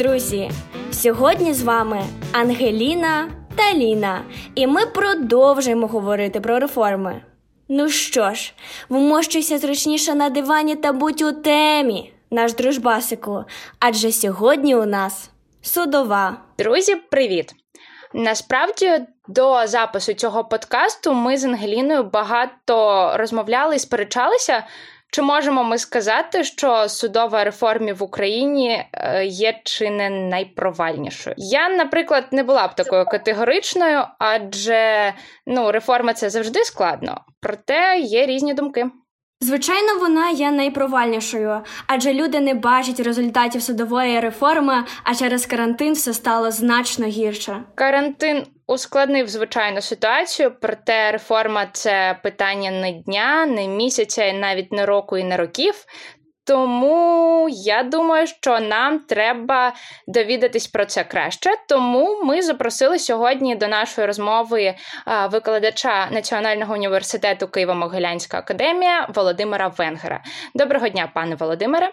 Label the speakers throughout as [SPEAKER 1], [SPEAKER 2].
[SPEAKER 1] Друзі, сьогодні з вами Ангеліна та Ліна, і ми продовжуємо говорити про реформи. Ну що ж, вмощуйся зручніше на дивані та будь у темі, наш дружбасику, адже сьогодні у нас судова.
[SPEAKER 2] Друзі, привіт! Насправді до запису цього подкасту ми з Ангеліною багато розмовляли і сперечалися. Чи можемо ми сказати, що судова реформа в Україні е, є чи не найпровальнішою? Я, наприклад, не була б такою категоричною, адже ну, реформа це завжди складно, проте є різні думки.
[SPEAKER 1] Звичайно, вона є найпровальнішою, адже люди не бачать результатів судової реформи, а через карантин все стало значно гірше.
[SPEAKER 2] Карантин ускладнив звичайно ситуацію, проте реформа це питання не дня, не місяця, і навіть не року і не років. Тому я думаю, що нам треба довідатись про це краще. Тому ми запросили сьогодні до нашої розмови викладача Національного університету Києво-Могилянська академія Володимира Венгера. Доброго дня, пане Володимире.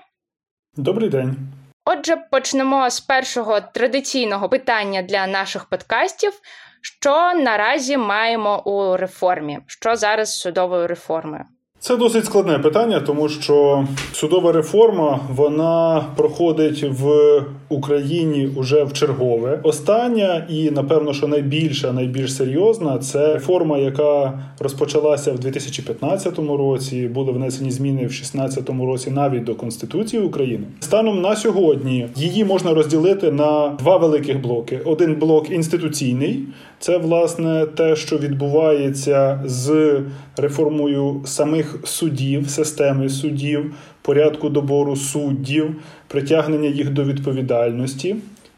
[SPEAKER 3] Добрий день.
[SPEAKER 2] Отже, почнемо з першого традиційного питання для наших подкастів. Що наразі маємо у реформі? Що зараз з судовою реформою?
[SPEAKER 3] Це досить складне питання, тому що судова реформа вона проходить в Україні уже в чергове. Остання і напевно, що найбільша, найбільш серйозна це реформа, яка розпочалася в 2015 році. Були внесені зміни в 2016 році навіть до Конституції України. Станом на сьогодні її можна розділити на два великих блоки: один блок інституційний. Це власне те, що відбувається з реформою самих судів, системи судів, порядку добору суддів, притягнення їх до відповідальності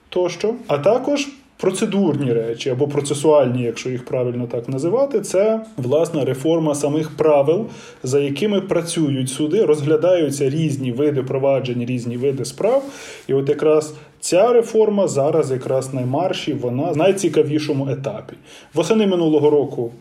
[SPEAKER 3] тощо, а також. Процедурні речі або процесуальні, якщо їх правильно так називати, це власна реформа самих правил, за якими працюють суди, розглядаються різні види проваджень, різні види справ. І от якраз ця реформа зараз, якраз наймарші, вона в найцікавішому етапі. Восени минулого року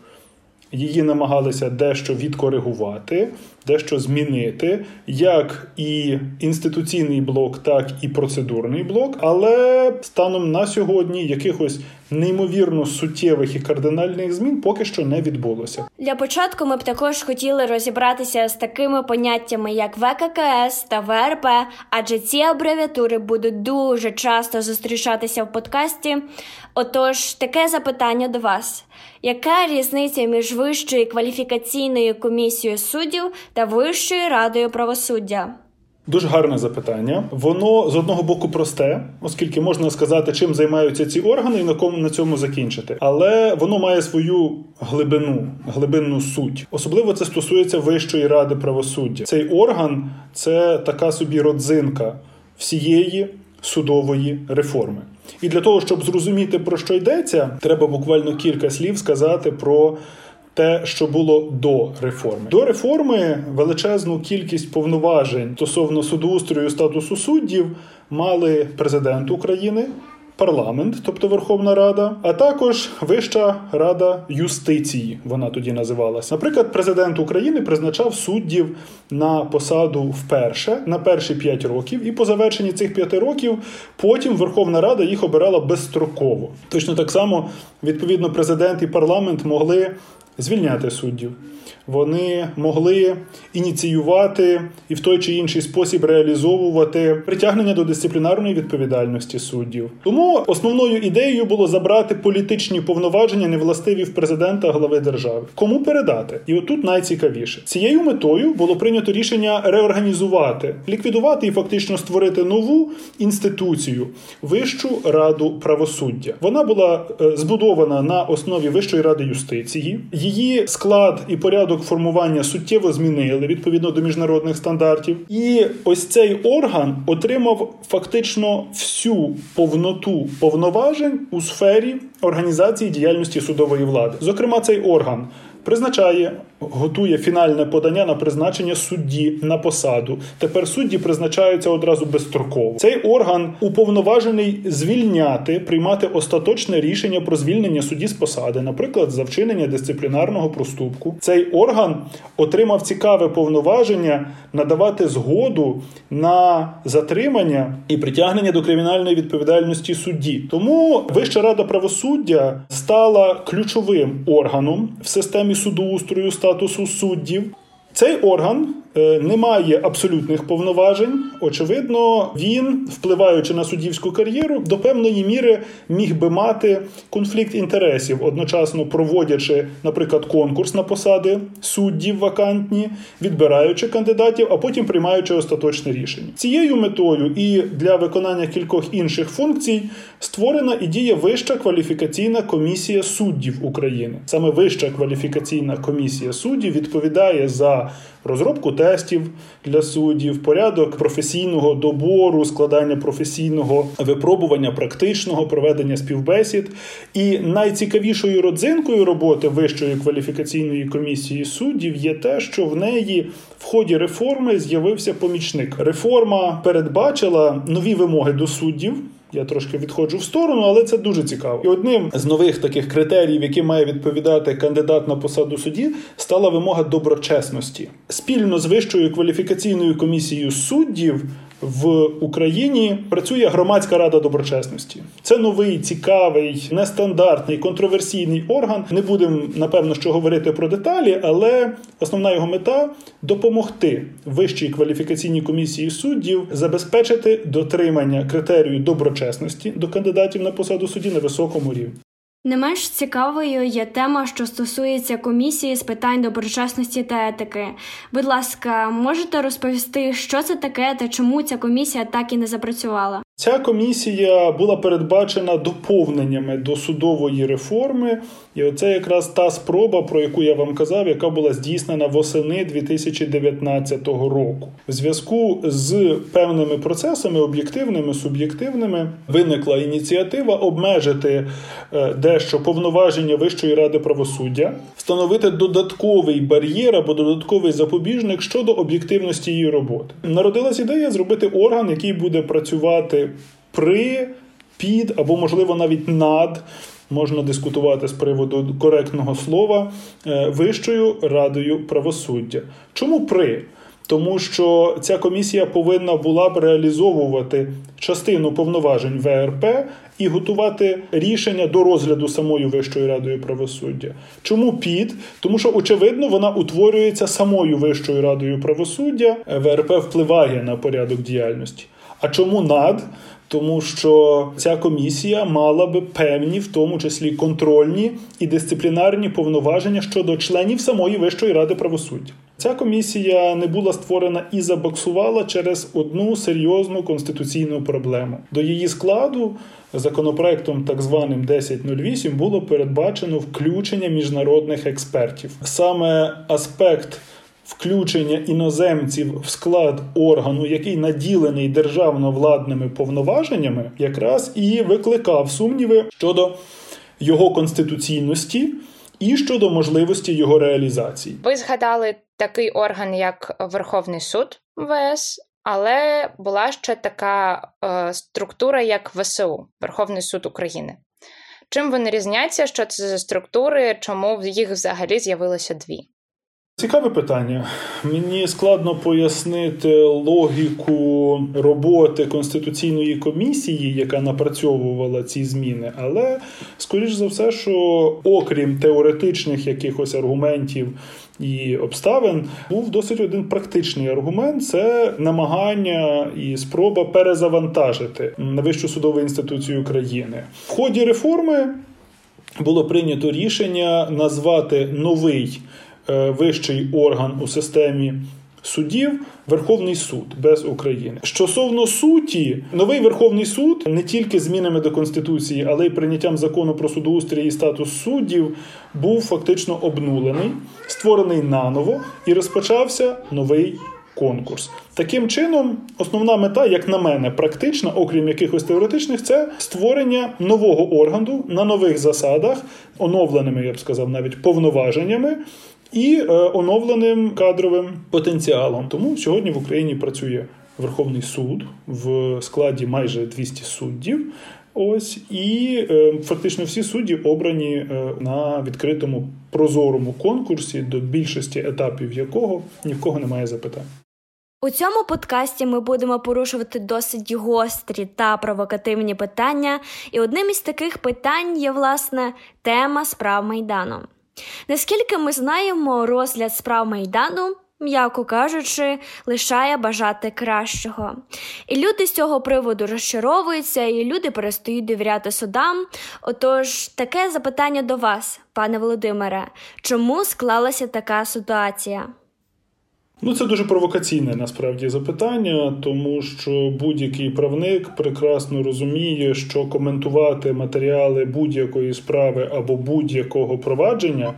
[SPEAKER 3] її намагалися дещо відкоригувати, дещо змінити, як і інституційний блок, так і процедурний блок. Але станом на сьогодні якихось неймовірно суттєвих і кардинальних змін поки що не відбулося.
[SPEAKER 1] Для початку ми б також хотіли розібратися з такими поняттями, як ВККС та ВРП, адже ці абревіатури будуть дуже часто зустрічатися в подкасті. Отож, таке запитання до вас: яка різниця між вищою кваліфікаційною комісією суддів та Вищою радою правосуддя?
[SPEAKER 3] Дуже гарне запитання. Воно з одного боку просте, оскільки можна сказати, чим займаються ці органи, і на кому на цьому закінчити. Але воно має свою глибину, глибинну суть. Особливо це стосується Вищої ради правосуддя. Цей орган це така собі родзинка всієї судової реформи. І для того, щоб зрозуміти про що йдеться, треба буквально кілька слів сказати про те, що було до реформи. До реформи величезну кількість повноважень стосовно судоустрою статусу суддів мали президент України. Парламент, тобто Верховна Рада, а також Вища Рада юстиції. Вона тоді називалася. Наприклад, президент України призначав суддів на посаду вперше на перші п'ять років, і по завершенні цих п'яти років потім Верховна Рада їх обирала безстроково. Точно так само, відповідно, президент і парламент могли звільняти суддів. Вони могли ініціювати і в той чи інший спосіб реалізовувати притягнення до дисциплінарної відповідальності суддів. Тому основною ідеєю було забрати політичні повноваження, невластиві в президента глави держави. Кому передати? І отут найцікавіше цією метою було прийнято рішення реорганізувати, ліквідувати і фактично створити нову інституцію Вищу раду правосуддя. Вона була е, збудована на основі Вищої ради юстиції. Її склад і порядок формування суттєво змінили відповідно до міжнародних стандартів. І ось цей орган отримав фактично всю повноту повноважень у сфері організації діяльності судової влади. Зокрема, цей орган призначає готує фінальне подання на призначення судді на посаду. Тепер судді призначаються одразу безстроково. Цей орган уповноважений звільняти, приймати остаточне рішення про звільнення судді з посади, наприклад, за вчинення дисциплінарного проступку. Цей орган отримав цікаве повноваження надавати згоду на затримання і притягнення до кримінальної відповідальності судді. Тому Вища рада правосуддя стала ключовим органом в системі судоустрою статусу суддів. Цей орган не має абсолютних повноважень. Очевидно, він, впливаючи на суддівську кар'єру, до певної міри міг би мати конфлікт інтересів, одночасно проводячи, наприклад, конкурс на посади суддів вакантні, відбираючи кандидатів, а потім приймаючи остаточне рішення. Цією метою і для виконання кількох інших функцій створена і діє Вища кваліфікаційна комісія суддів України. Саме Вища кваліфікаційна комісія суддів відповідає за розробку тестів для суддів, порядок професійного добору, складання професійного випробування, практичного проведення співбесід. І найцікавішою родзинкою роботи Вищої кваліфікаційної комісії суддів є те, що в неї в ході реформи з'явився помічник. Реформа передбачила нові вимоги до суддів. Я трошки відходжу в сторону, але це дуже цікаво. І одним з нових таких критеріїв, які має відповідати кандидат на посаду судді, стала вимога доброчесності. Спільно з вищою кваліфікаційною комісією суддів в Україні працює громадська рада доброчесності. Це новий, цікавий, нестандартний, контроверсійний орган. Не будемо напевно що говорити про деталі, але основна його мета допомогти вищій кваліфікаційній комісії суддів забезпечити дотримання критерію доброчесності до кандидатів на посаду судді на високому рівні.
[SPEAKER 1] Не менш цікавою є тема, що стосується комісії з питань доброчесності та етики. Будь ласка, можете розповісти, що це таке та чому ця комісія так і не запрацювала?
[SPEAKER 3] Ця комісія була передбачена доповненнями до судової реформи, і оце якраз та спроба, про яку я вам казав, яка була здійснена восени 2019 року. В зв'язку з певними процесами, об'єктивними, суб'єктивними, виникла ініціатива обмежити е, дещо повноваження Вищої ради правосуддя, встановити додатковий бар'єр або додатковий запобіжник щодо об'єктивності її роботи. Народилась ідея зробити орган, який буде працювати при, під або, можливо, навіть над. Можна дискутувати з приводу коректного слова е, Вищою радою правосуддя. Чому при? Тому що ця комісія повинна була б реалізовувати частину повноважень ВРП і готувати рішення до розгляду самою Вищою радою правосуддя. Чому під? Тому що, очевидно, вона утворюється самою Вищою радою правосуддя. ВРП впливає на порядок діяльності. А чому над? Тому що ця комісія мала би певні, в тому числі контрольні і дисциплінарні повноваження щодо членів самої Вищої ради правосуддя. Ця комісія не була створена і забоксувала через одну серйозну конституційну проблему. До її складу законопроектом, так званим 1008, було передбачено включення міжнародних експертів. Саме аспект включення іноземців в склад органу, який наділений державно-владними повноваженнями, якраз і викликав сумніви щодо його конституційності і щодо можливості його реалізації.
[SPEAKER 2] Ви згадали такий орган, як Верховний суд ВС. Але була ще така е, структура, як ВСУ, Верховний суд України. Чим вони різняться? Що це за структури? Чому їх взагалі з'явилося дві?
[SPEAKER 3] Цікаве питання. Мені складно пояснити логіку роботи конституційної комісії, яка напрацьовувала ці зміни, але скоріш за все, що окрім теоретичних якихось аргументів і обставин, був досить один практичний аргумент це намагання і спроба перезавантажити Вищу судову інституцію України в ході реформи. Було прийнято рішення назвати новий вищий орган у системі судів Верховний суд без України. Стосовно суті, новий Верховний суд не тільки змінами до конституції, але й прийняттям закону про судоустрій і статус суддів був фактично обнулений, створений наново і розпочався новий. Конкурс таким чином, основна мета, як на мене, практична, окрім якихось теоретичних, це створення нового органу на нових засадах, оновленими, я б сказав, навіть повноваженнями, і е, оновленим кадровим потенціалом. Тому сьогодні в Україні працює Верховний суд в складі майже 200 суддів. Ось і е, фактично всі судді обрані е, на відкритому прозорому конкурсі, до більшості етапів якого ні в кого немає запитань.
[SPEAKER 1] У цьому подкасті ми будемо порушувати досить гострі та провокативні питання, і одним із таких питань є власне тема справ Майдану. Наскільки ми знаємо, розгляд справ Майдану м'яко кажучи, лишає бажати кращого. І люди з цього приводу розчаровуються, і люди перестають довіряти судам. Отож, таке запитання до вас, пане Володимире, чому склалася така ситуація?
[SPEAKER 3] Ну, це дуже провокаційне насправді запитання, тому що будь-який правник прекрасно розуміє, що коментувати матеріали будь-якої справи або будь-якого провадження,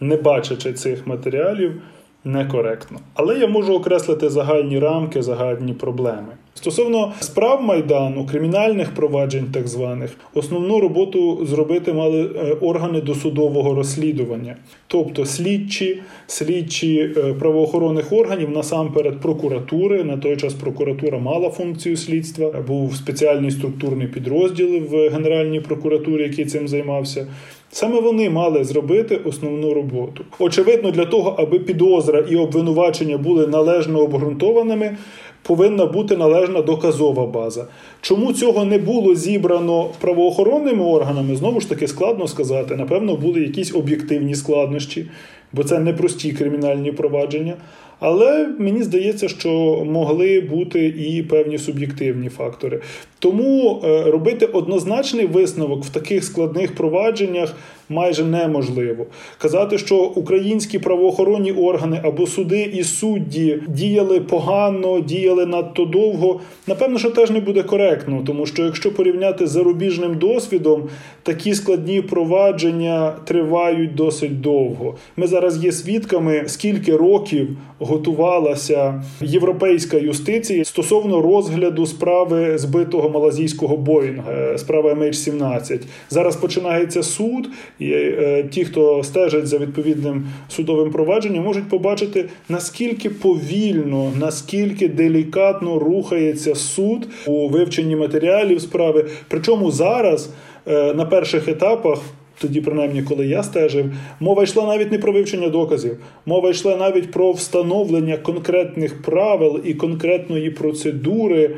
[SPEAKER 3] не бачачи цих матеріалів, некоректно. Але я можу окреслити загальні рамки, загальні проблеми. Стосовно справ майдану, кримінальних проваджень, так званих, основну роботу зробити мали е, органи досудового розслідування, тобто слідчі, слідчі е, правоохоронних органів, насамперед прокуратури. На той час прокуратура мала функцію слідства. Був спеціальний структурний підрозділ в Генеральній прокуратурі, який цим займався. Саме вони мали зробити основну роботу. Очевидно, для того, аби підозра і обвинувачення були належно обґрунтованими, повинна бути належна доказова база. Чому цього не було зібрано правоохоронними органами? Знову ж таки складно сказати. Напевно, були якісь об'єктивні складнощі, бо це не прості кримінальні провадження. Але мені здається, що могли бути і певні суб'єктивні фактори. Тому е, робити однозначний висновок в таких складних провадженнях майже неможливо. Казати, що українські правоохоронні органи або суди і судді діяли погано, діяли надто довго. Напевно, що теж не буде коректно, тому що якщо порівняти з зарубіжним досвідом, такі складні провадження тривають досить довго. Ми зараз є свідками, скільки років готувалася європейська юстиція стосовно розгляду справи збитого малазійського Боїнга, е, справи MH17. Зараз починається суд, і е, ті, хто стежать за відповідним судовим провадженням, можуть побачити наскільки повільно, наскільки делікатно рухається суд у вивченні матеріалів справи. Причому зараз е, на перших етапах тоді, принаймні, коли я стежив, мова йшла навіть не про вивчення доказів, мова йшла навіть про встановлення конкретних правил і конкретної процедури.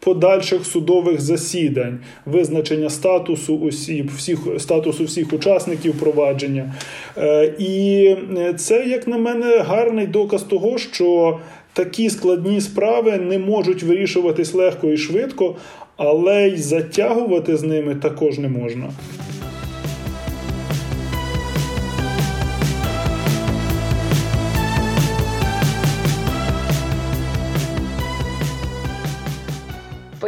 [SPEAKER 3] Подальших судових засідань, визначення статусу осіб, всіх статусу всіх учасників провадження. Е, і це, як на мене, гарний доказ того, що такі складні справи не можуть вирішуватись легко і швидко, але й затягувати з ними також не можна.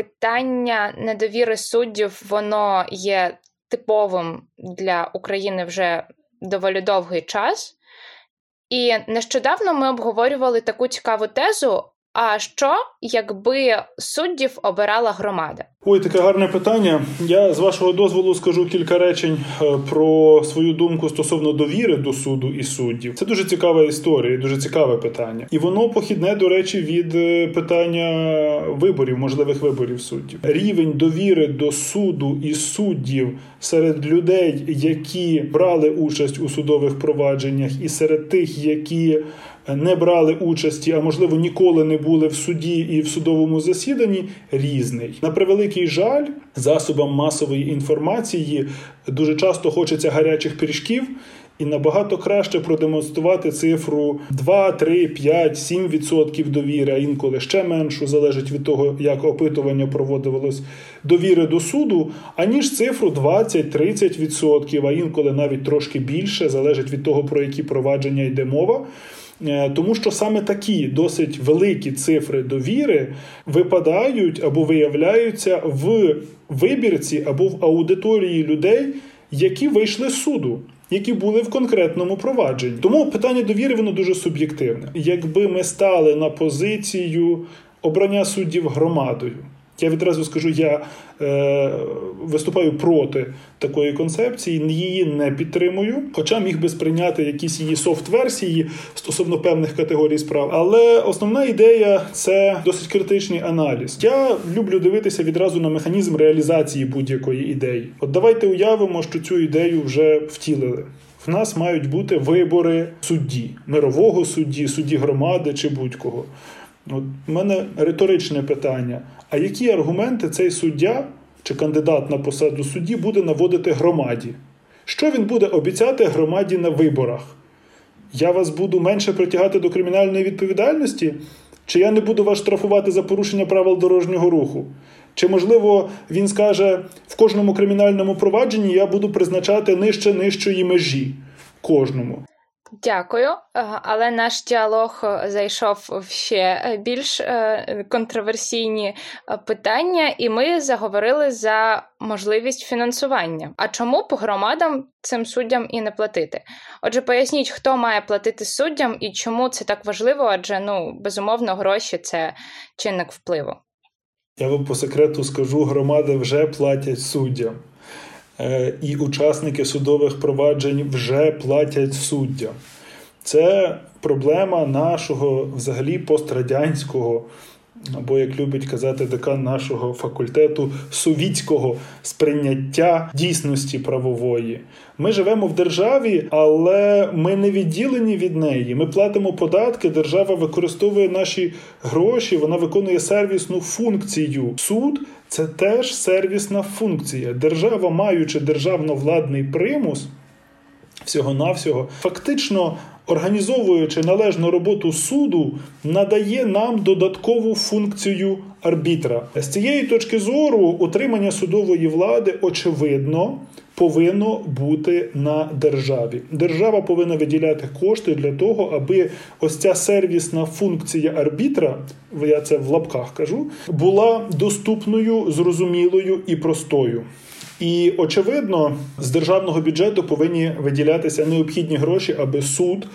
[SPEAKER 2] Питання недовіри суддів воно є типовим для України вже доволі довгий час. І нещодавно ми обговорювали таку цікаву тезу, а що, якби суддів обирала громада?
[SPEAKER 3] Ой, таке гарне питання. Я з вашого дозволу скажу кілька речень е, про свою думку стосовно довіри до суду і суддів. Це дуже цікава історія, дуже цікаве питання, і воно похідне до речі від е, питання виборів, можливих виборів суддів. Рівень довіри до суду і суддів серед людей, які брали участь у судових провадженнях, і серед тих, які не брали участі, а можливо ніколи не були в суді і в судовому засіданні, різний. На превеликий жаль, засобам масової інформації дуже часто хочеться гарячих пиріжків. І набагато краще продемонструвати цифру 2, 3, 5, 7% довіри, а інколи ще меншу, залежить від того, як опитування проводилось довіри до суду, аніж цифру 20-30%, а інколи навіть трошки більше, залежить від того, про які провадження йде мова. Е, тому що саме такі досить великі цифри довіри випадають або виявляються в вибірці або в аудиторії людей, які вийшли з суду. Які були в конкретному провадженні, тому питання довіри воно дуже суб'єктивне. Якби ми стали на позицію обрання суддів громадою, Я відразу скажу, я е, виступаю проти такої концепції, її не підтримую, хоча міг би сприйняти якісь її софт-версії стосовно певних категорій справ. Але основна ідея це досить критичний аналіз. Я люблю дивитися відразу на механізм реалізації будь-якої ідеї. От давайте уявимо, що цю ідею вже втілили. В нас мають бути вибори судді, мирового судді, судді громади чи будь-кого. От У мене риторичне питання: а які аргументи цей суддя чи кандидат на посаду судді буде наводити громаді? Що він буде обіцяти громаді на виборах? Я вас буду менше притягати до кримінальної відповідальності? Чи я не буду вас штрафувати за порушення правил дорожнього руху? Чи, можливо, він скаже, в кожному кримінальному провадженні я буду призначати нижче нижчої межі кожному?
[SPEAKER 2] Дякую, е, але наш діалог е, зайшов в ще е, більш контроверсійні питання, і ми заговорили за можливість фінансування. А чому по громадам цим суддям і не платити? Отже, поясніть, хто має платити суддям і чому це так важливо, адже ну безумовно гроші це чинник впливу.
[SPEAKER 3] Я вам по секрету скажу, громади вже платять суддям. Е, і учасники судових проваджень вже платять суддям. Це проблема нашого взагалі пострадянського або, як любить казати декан нашого факультету, совітського сприйняття дійсності правової. Ми живемо в державі, але ми не відділені від неї. Ми платимо податки, держава використовує наші гроші, вона виконує сервісну функцію. Суд це теж сервісна функція. Держава, маючи державно-владний примус. Всього-навсього, фактично організовуючи належну роботу суду, надає нам додаткову функцію арбітра. З цієї точки зору утримання судової влади очевидно. Повинно бути на державі. Держава повинна виділяти кошти для того, аби ось ця сервісна функція арбітра, я це в лапках кажу, була доступною, зрозумілою і простою. І очевидно, з державного бюджету повинні виділятися необхідні гроші, аби суд.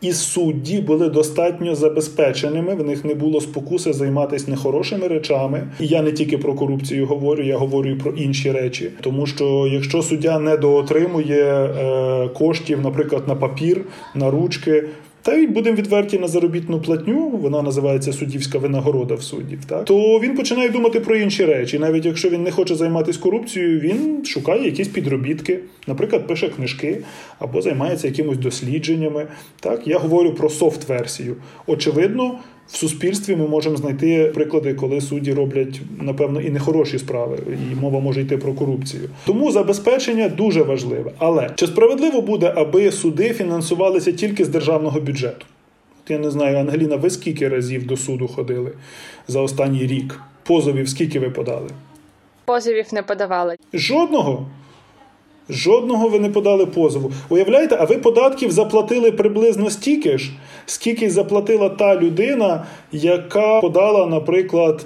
[SPEAKER 3] І судді були достатньо забезпеченими. В них не було спокуси займатися нехорошими речами. І я не тільки про корупцію говорю, я говорю і про інші речі. Тому що якщо суддя не доотримує е, коштів, наприклад, на папір, на ручки, та й будемо відверті на заробітну платню, вона називається суддівська винагорода в суддів. Так то він починає думати про інші речі. Навіть якщо він не хоче займатися корупцією, він шукає якісь підробітки, наприклад, пише книжки або займається якимось дослідженнями. Так, я говорю про софт-версію. Очевидно, в суспільстві ми можемо знайти приклади, коли судді роблять, напевно, і нехороші справи, і мова може йти про корупцію. Тому забезпечення дуже важливе. Але чи справедливо буде, аби суди фінансувалися тільки з державного бюджету? От я не знаю, Ангеліна, ви скільки разів до суду ходили за останній рік? Позовів скільки ви подали?
[SPEAKER 2] Позовів не подавали.
[SPEAKER 3] Жодного. Жодного ви не подали позову. Уявляєте, а ви податків заплатили приблизно стільки ж, скільки заплатила та людина, яка подала, наприклад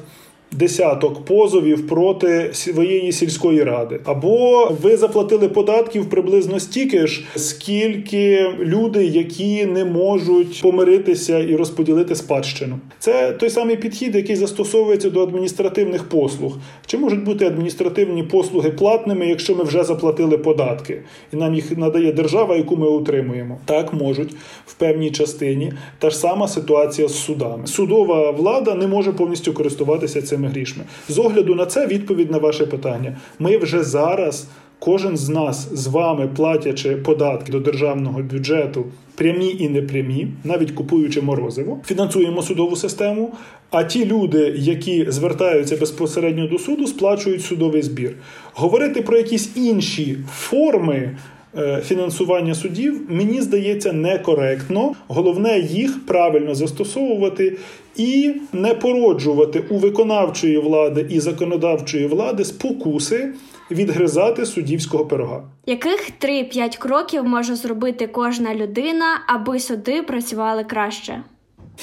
[SPEAKER 3] десяток позовів проти своєї сільської ради, або ви заплатили податків приблизно стільки ж, скільки люди, які не можуть помиритися і розподілити спадщину. Це той самий підхід, який застосовується до адміністративних послуг. Чи можуть бути адміністративні послуги платними, якщо ми вже заплатили податки, і нам їх надає держава, яку ми утримуємо? Так можуть в певній частині. Та ж сама ситуація з судами. Судова влада не може повністю користуватися цим цими грішми. З огляду на це відповідь на ваше питання. Ми вже зараз, кожен з нас з вами, платячи податки до державного бюджету, прямі і непрямі, навіть купуючи морозиво, фінансуємо судову систему. А ті люди, які звертаються безпосередньо до суду, сплачують судовий збір. Говорити про якісь інші форми. Е, фінансування судів мені здається некоректно. Головне їх правильно застосовувати і не породжувати у виконавчої влади і законодавчої влади спокуси відгризати суддівського пирога.
[SPEAKER 1] Яких 3-5 кроків може зробити кожна людина, аби суди працювали краще?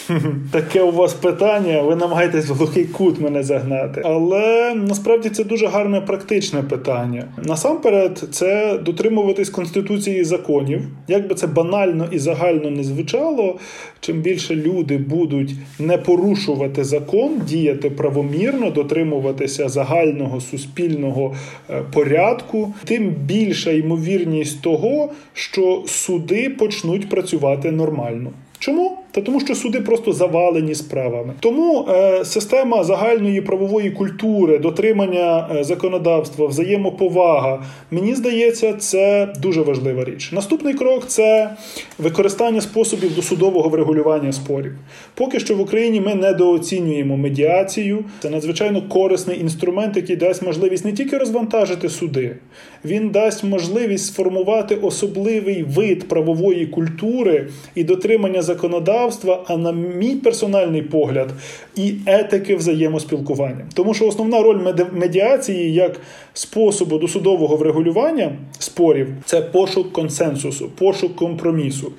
[SPEAKER 3] Таке у вас питання, ви намагаєтесь в глухий кут мене загнати. Але насправді це дуже гарне практичне питання. Насамперед, це дотримуватись конституції і законів. Як би це банально і загально не звучало, чим більше люди будуть не порушувати закон, діяти правомірно, дотримуватися загального суспільного е, порядку, тим більша ймовірність того, що суди почнуть працювати нормально. Чому? Та тому, що суди просто завалені справами. Тому е, система загальної правової культури, дотримання е, законодавства, взаємоповага, мені здається, це дуже важлива річ. Наступний крок це використання способів досудового врегулювання спорів. Поки що в Україні ми недооцінюємо медіацію. Це надзвичайно корисний інструмент, який дасть можливість не тільки розвантажити суди, він дасть можливість сформувати особливий вид правової культури і дотримання законодавства, а на мій персональний погляд, і етики взаємоспілкування. Тому що основна роль медіації як способу досудового врегулювання спорів це пошук консенсусу, пошук компромісу.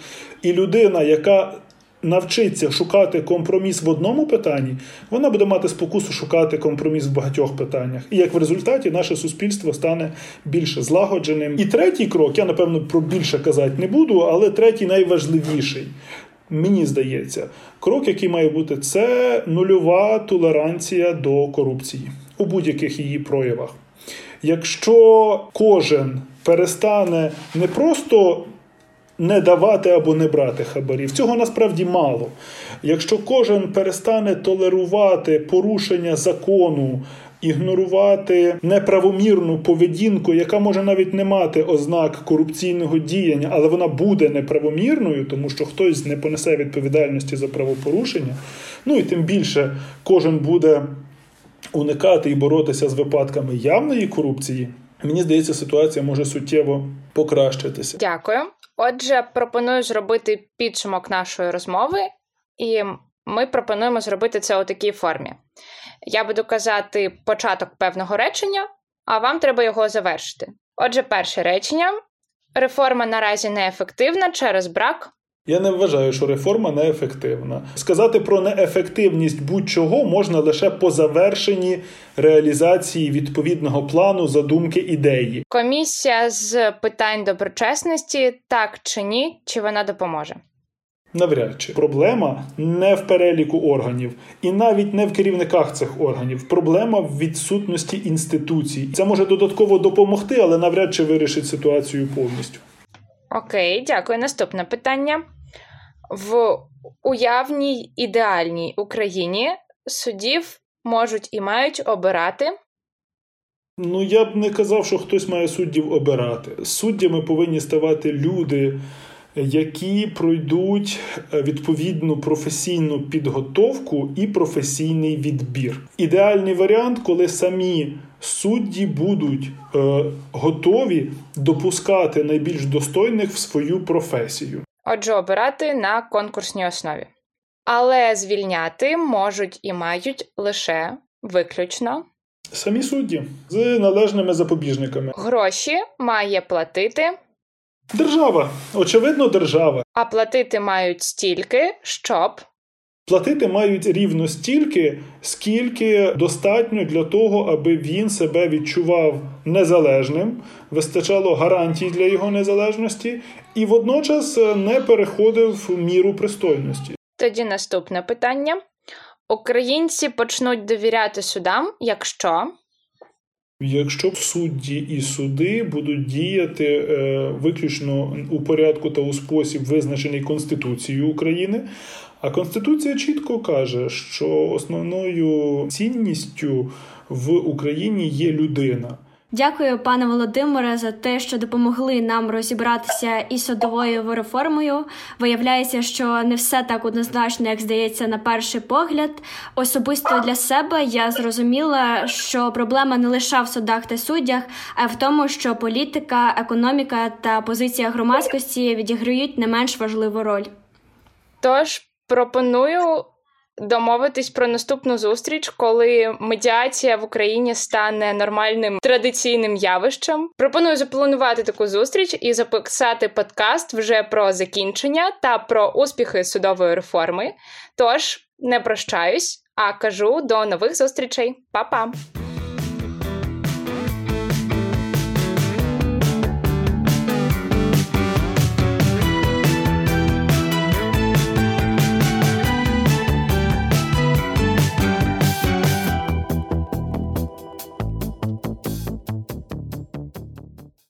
[SPEAKER 3] І людина, яка навчиться шукати компроміс в одному питанні, вона буде мати спокусу шукати компроміс в багатьох питаннях. І як в результаті наше суспільство стане більше злагодженим. І третій крок, я напевно про більше казати не буду, але третій найважливіший. Мені здається, крок, який має бути, це нульова толеранція до корупції у будь-яких її проявах. Якщо кожен перестане не просто не давати або не брати хабарів. Цього насправді мало. Якщо кожен перестане толерувати порушення закону, ігнорувати неправомірну поведінку, яка може навіть не мати ознак корупційного діяння, але вона буде неправомірною, тому що хтось не понесе відповідальності за правопорушення. Ну і тим більше кожен буде уникати і боротися з випадками явної корупції. Мені здається, ситуація може суттєво покращитися.
[SPEAKER 2] Дякую. Отже, пропоную зробити підсумок нашої розмови, і ми пропонуємо зробити це у такій формі. Я буду казати початок певного речення, а вам треба його завершити. Отже, перше речення: реформа наразі неефективна через брак
[SPEAKER 3] я не вважаю, що реформа неефективна. Сказати про неефективність будь-чого можна лише по завершенні реалізації відповідного плану задумки ідеї.
[SPEAKER 2] Комісія з питань доброчесності, так чи ні, чи вона допоможе?
[SPEAKER 3] Навряд чи проблема не в переліку органів, і навіть не в керівниках цих органів. Проблема в відсутності інституцій. Це може додатково допомогти, але навряд чи вирішить ситуацію повністю.
[SPEAKER 2] Окей, дякую. Наступне питання в уявній ідеальній Україні суддів можуть і мають обирати.
[SPEAKER 3] Ну, я б не казав, що хтось має суддів обирати. Суддями повинні ставати люди, які пройдуть е, відповідну професійну підготовку і професійний відбір. Ідеальний варіант, коли самі судді будуть е, готові допускати найбільш достойних в свою професію
[SPEAKER 2] отже, обирати на конкурсній основі. Але звільняти можуть і мають лише виключно
[SPEAKER 3] самі судді з належними запобіжниками.
[SPEAKER 2] Гроші має платити
[SPEAKER 3] держава. Очевидно, держава.
[SPEAKER 2] А платити мають стільки, щоб
[SPEAKER 3] Платити мають рівно стільки, скільки достатньо для того, аби він себе відчував незалежним, вистачало гарантій для його незалежності, і водночас не переходив в міру пристойності.
[SPEAKER 2] Тоді наступне питання: українці почнуть довіряти судам, якщо.
[SPEAKER 3] Якщо судді і суди будуть діяти е, виключно у порядку та у спосіб, визначений Конституцією України, а Конституція чітко каже, що основною цінністю в Україні є людина.
[SPEAKER 1] Дякую, пане Володимире, за те, що допомогли нам розібратися із судовою реформою. Виявляється, що не все так однозначно, як здається, на перший погляд. Особисто для себе я зрозуміла, що проблема не лише в судах та суддях, а й в тому, що політика, економіка та позиція громадськості відіграють не менш важливу роль.
[SPEAKER 2] Тож пропоную домовитись про наступну зустріч, коли медіація в Україні стане нормальним традиційним явищем. Пропоную запланувати таку зустріч і записати подкаст вже про закінчення та про успіхи судової реформи. Тож не прощаюсь, а кажу до нових зустрічей. Па-па!